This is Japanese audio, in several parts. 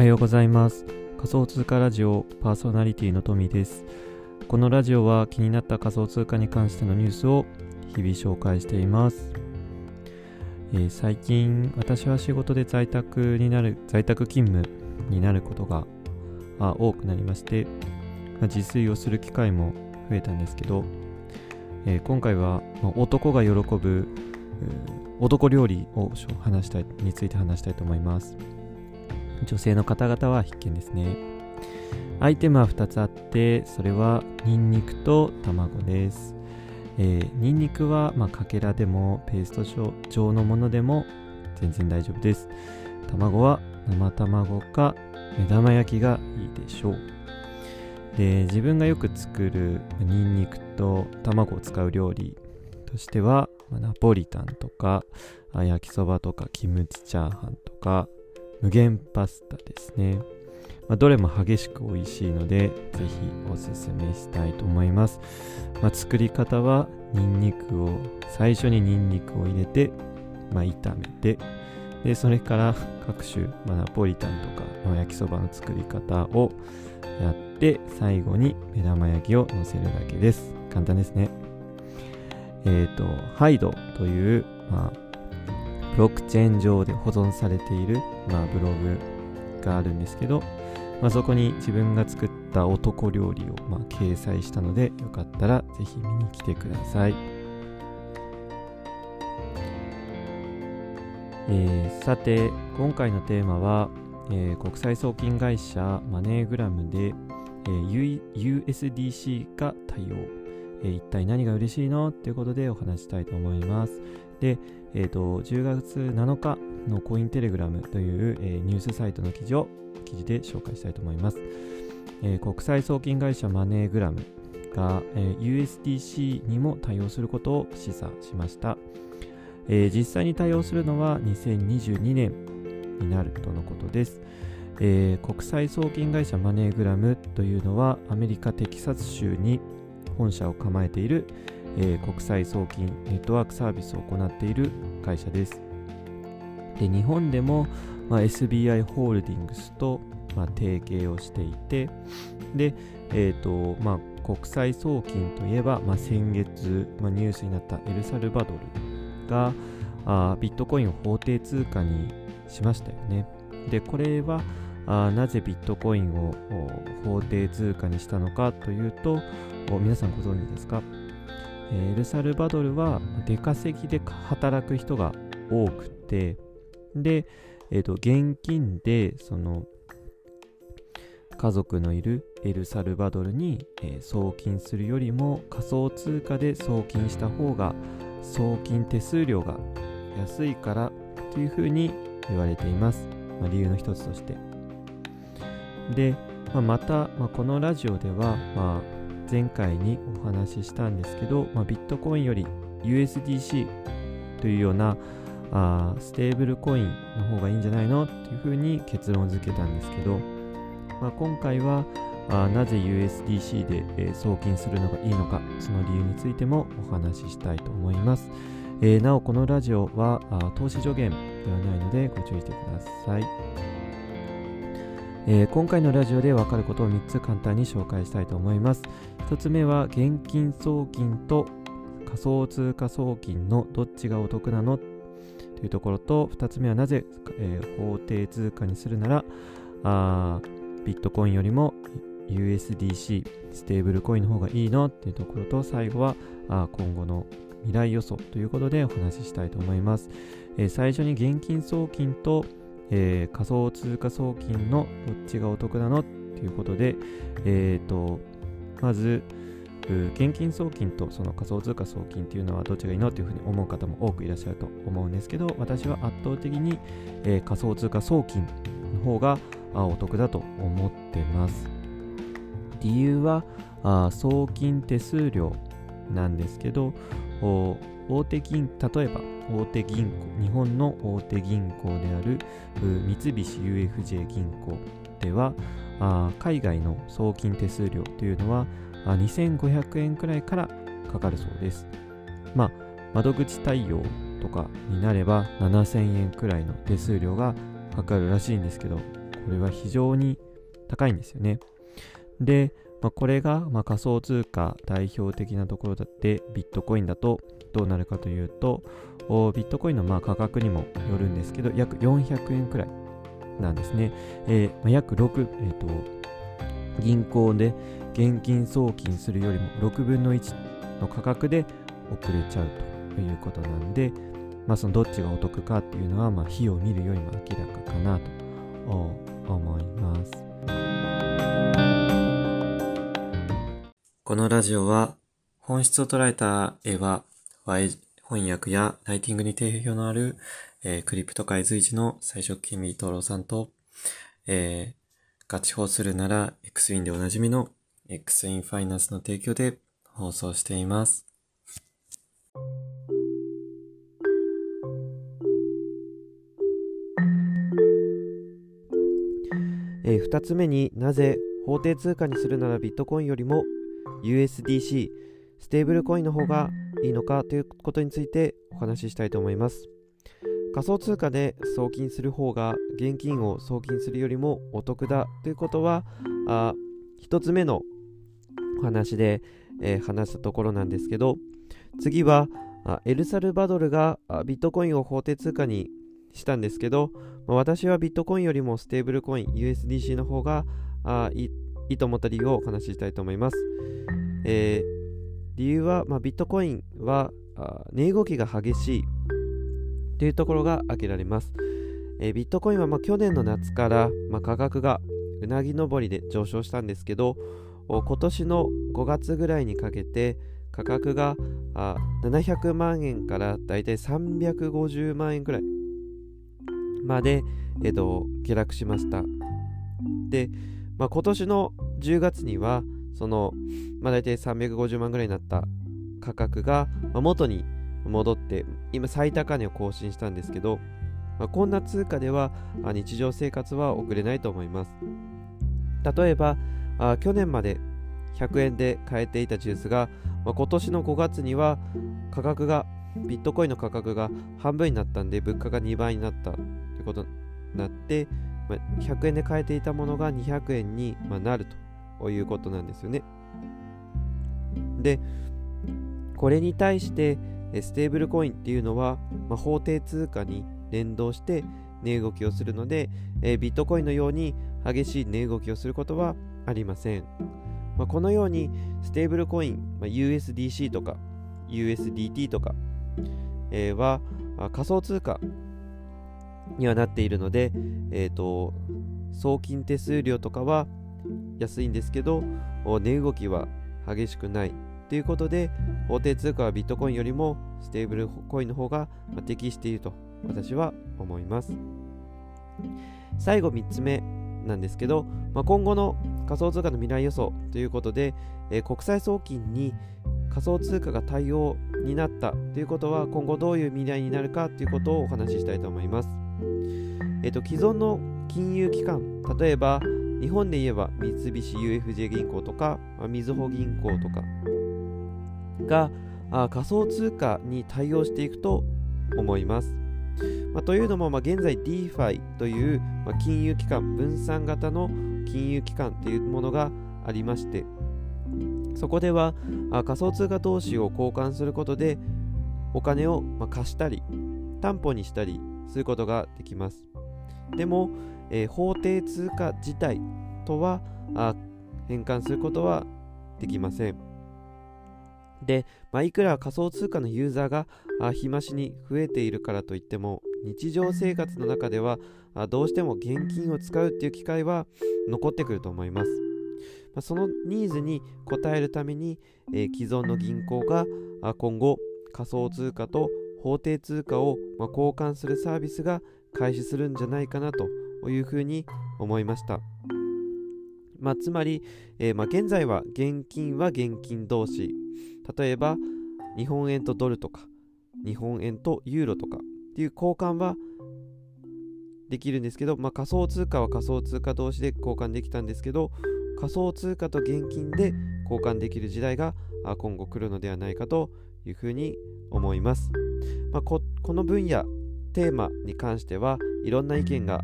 はようございます。仮想通貨ラジオパーソナリティのトミーです。このラジオは気になった仮想通貨に関してのニュースを日々紹介しています、えー、最近私は仕事で在宅になる在宅勤務になることが多くなりまして、まあ、自炊をする機会も増えたんですけど、えー、今回は、ま、男が喜ぶ男料理を話したいについて話したいと思います。女性の方々は必見ですね。アイテムは2つあって、それはニンニクと卵です。えー、ニンニクは、まあ、かけらでもペースト状のものでも全然大丈夫です。卵は生卵か目玉焼きがいいでしょう。で、自分がよく作るニンニクと卵を使う料理としては、まあ、ナポリタンとか焼きそばとかキムチチャーハンとか無限パスタですね。まあ、どれも激しく美味しいので、ぜひおすすめしたいと思います。まあ、作り方は、ニンニクを、最初にニンニクを入れて、まあ、炒めて、で、それから各種、まあ、ナポリタンとか、ま、焼きそばの作り方をやって、最後に目玉焼きを乗せるだけです。簡単ですね。えっ、ー、と、ハイドという、まあ、ロックチェーン上で保存されている、まあ、ブログがあるんですけど、まあ、そこに自分が作った男料理を、まあ、掲載したのでよかったらぜひ見に来てください、えー、さて今回のテーマは、えー、国際送金会社マネーグラムで、えー、USDC が対応、えー、一体何が嬉しいの？ということでお話したいと思います。で、えーと、10月7日のコインテレグラムという、えー、ニュースサイトの記事を記事で紹介したいと思います。えー、国際送金会社マネーグラムが、えー、USDC にも対応することを示唆しました、えー、実際に対応するのは2022年になるとのことです。えー、国際送金会社マネーグラムというのはアメリカ・テキサス州に本社を構えている、えー、国際送金ネットワークサービスを行っている会社です。で日本でも、まあ、SBI ホールディングスと、まあ、提携をしていて、で、えーとまあ、国際送金といえば、まあ、先月、まあ、ニュースになったエルサルバドルがあビットコインを法定通貨にしましたよね。で、これはあなぜビットコインを法定通貨にしたのかというと、皆さんご存知ですか？エルサルバドルは出稼ぎで働く人が多くて、で、えー、と現金でその家族のいるエルサルバドルに、え、送金するよりも仮想通貨で送金した方が送金手数料が安いからというふうに言われています。まあ、理由の一つとして。で、まあ、また、まあ、このラジオでは、まあ、前回にお話ししたんですけど、まあ、ビットコインより USDC というようなあステーブルコインの方がいいんじゃないのっていうふうに結論付けたんですけど、まあ、今回はあなぜ USDC で、えー、送金するのがいいのかその理由についてもお話ししたいと思います、えー、なおこのラジオはあ投資助言ではないのでご注意してください。えー、今回のラジオで分かることを3つ簡単に紹介したいと思います。1つ目は現金送金と仮想通貨送金のどっちがお得なの？というところと2つ目はなぜ、えー、法定通貨にするならあビットコインよりも USDC ステーブルコインの方がいいの？っていうところと最後はあ今後の未来予想ということでお話ししたいと思います、えー、最初に現金送金とえー、仮想通貨送金のどっちがお得なのっていうことで、えーと、まず、現金送金とその仮想通貨送金っていうのはどっちがいいのっていうふうに思う方も多くいらっしゃると思うんですけど私は圧倒的に、えー、仮想通貨送金の方がお得だと思ってます。理由はあ送金手数料なんですけど大手銀例えば大手銀行日本の大手銀行である三菱 UFJ 銀行では海外の送金手数料というのは2500円くらいからかかるそうです。まあ、窓口対応とかになれば7000円くらいの手数料がかかるらしいんですけど、これは非常に高いんですよね。で、まあ、これがま仮想通貨代表的なところだってビットコインだとどうなるかというとビットコインのま価格にもよるんですけど約400円くらいなんですね。えー、ま約6、えーと、銀行で現金送金するよりも6分の1の価格で遅れちゃうということなんで、まあ、そのどっちがお得かっていうのは、まあ、費を見るよりも明らかかなと思います。このラジオは本質を捉えた絵は翻訳やライティングに定評のある、えー、クリプト界随一の最初金美太郎さんと、えー、ガチ法するなら X ウィンでおなじみの X インファイナンスの提供で放送しています。えー、2つ目になぜ法定通貨にするならビットコインよりも USDC ステーブルコインの方がいいのかということについてお話ししたいと思います。仮想通貨で送金する方が現金を送金するよりもお得だということはあ1つ目のお話で、えー、話したところなんですけど次はエルサルバドルがビットコインを法定通貨にしたんですけど、まあ、私はビットコインよりもステーブルコイン USDC の方があいいいと思った理由をお話ししたいと思います。えー、理由は、まあ、ビットコインは値動きが激しいというところが挙げられます。えー、ビットコインはまあ去年の夏から、まあ、価格がうなぎ登りで上昇したんですけど、今年の5月ぐらいにかけて価格があ700万円からだいたい350万円くらいまで、えー、と下落しました。で、まあ、今年の10月にはその、まあ、大体350万ぐらいになった価格が、元に戻って今最高値を更新したんですけど、まあ、こんな通貨では日常生活は送れないと思います。例えばあ去年まで100円で買えていたジュースが、まあ、今年の5月には価格がビットコインの価格が半分になったんで物価が2倍になったということになって、ま、100円で買えていたものが200円になるということなんですよねでこれに対してステーブルコインっていうのは、まあ、法定通貨に連動して値動きをするので、えー、ビットコインのように激しい値動きをすることはありません。まあ、このようにステーブルコイン、まあ、USDC とか USDT とか、えー、は仮想通貨にはなっているので、えーと送金手数料とかは安いんですけど値動きは激しくないということで、法定通貨はビットコインよりもステーブルコインの方が適していると私は思います。最後3つ目なんですけど、まあ、今後の仮想通貨の未来予想ということで、えー、国際送金に仮想通貨が対応になったということは今後どういう未来になるかということをお話ししたいと思います。えっ、と既存の金融機関例えば日本で言えば三菱 UFJ 銀行とかみずほ銀行とかがあ仮想通貨に対応していくと思います。まあ、というのも、まあ、現在 DeFi という、まあ、金融機関、分散型の金融機関というものがありまして、そこではあ仮想通貨投資を交換することでお金を、まあ貸したり、担保にしたりすることができます。でも、えー、法定通貨自体とはあ変換することはできません。で、まあ、いくら仮想通貨のユーザーがあ日増しに増えているからといっても日常生活の中ではあどうしても現金を使うっていう機会は残ってくると思います。まあ、そのニーズに応えるために、えー、既存の銀行があ今後仮想通貨と法定通貨を、ま、交換するサービスが開始するんじゃないかなというふうに思いました。まあ、つまり、えー、まあ、現在は現金は現金同士例えば日本円とドルとか日本円とユーロとかっていう交換はできるんですけど、まあ、仮想通貨は仮想通貨同士で交換できたんですけど仮想通貨と現金で交換できる時代が今後来るのではないかというふうに思います、まあ、ここの分野テーマに関してはいろんな意見が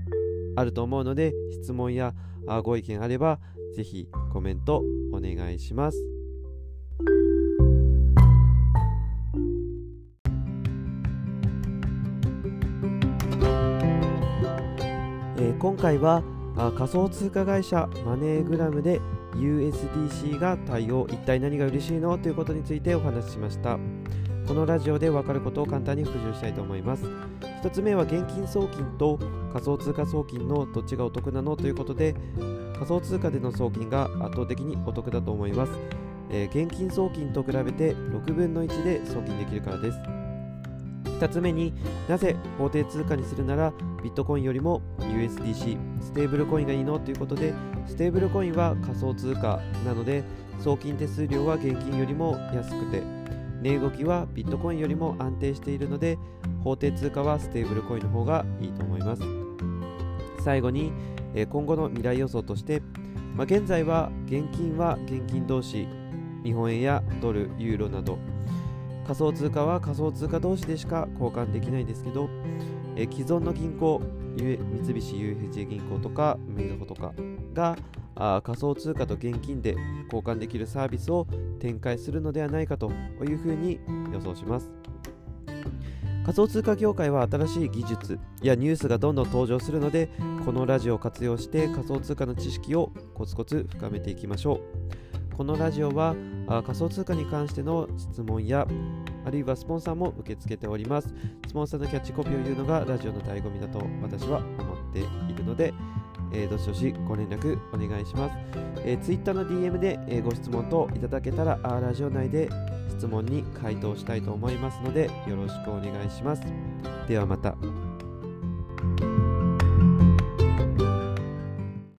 あると思うので質問やご意見あればぜひコメントお願いします。えー、今回は仮想通貨会社マネーグラムで USDC が対応一体何が嬉しいのということについてお話ししましたこのラジオで分かることを簡単に復習したいと思います1つ目は現金送金と仮想通貨送金のどっちがお得なのということで仮想通貨での送金が圧倒的にお得だと思います、えー、現金送金と比べて6分の1で送金できるからです。2つ目になぜ法定通貨にするならビットコインよりも USDC ステーブルコインがいいのということでステーブルコインは仮想通貨なので送金手数料は現金よりも安くて。値動きはビットコインよりも安定しているので法定通貨はステーブルコインの方がいいと思います。最後に今後の未来予想として、まあ、現在は現金は現金同士日本円やドル、ユーロなど仮想通貨は仮想通貨同士でしか交換できないんですけど、え既存の銀行、三菱 UFJ 銀行とかみずほとかがあ仮想通貨と現金で交換できるサービスを展開するのではないかというふうに予想します。仮想通貨業界は新しい技術やニュースがどんどん登場するのでこのラジオを活用して仮想通貨の知識をコツコツ深めていきましょう。このラジオは仮想通貨に関しての質問やあるいはスポンサーも受け付けております。スポンサーのキャッチコピーを言うのがラジオの醍醐味だと私は思っているので、えー、どしどしご連絡お願いします。えー、Twitter の DM で、えー、ご質問等いただけたら、あラジオ内で質問に回答したいと思いますので、よろしくお願いします。ではまた。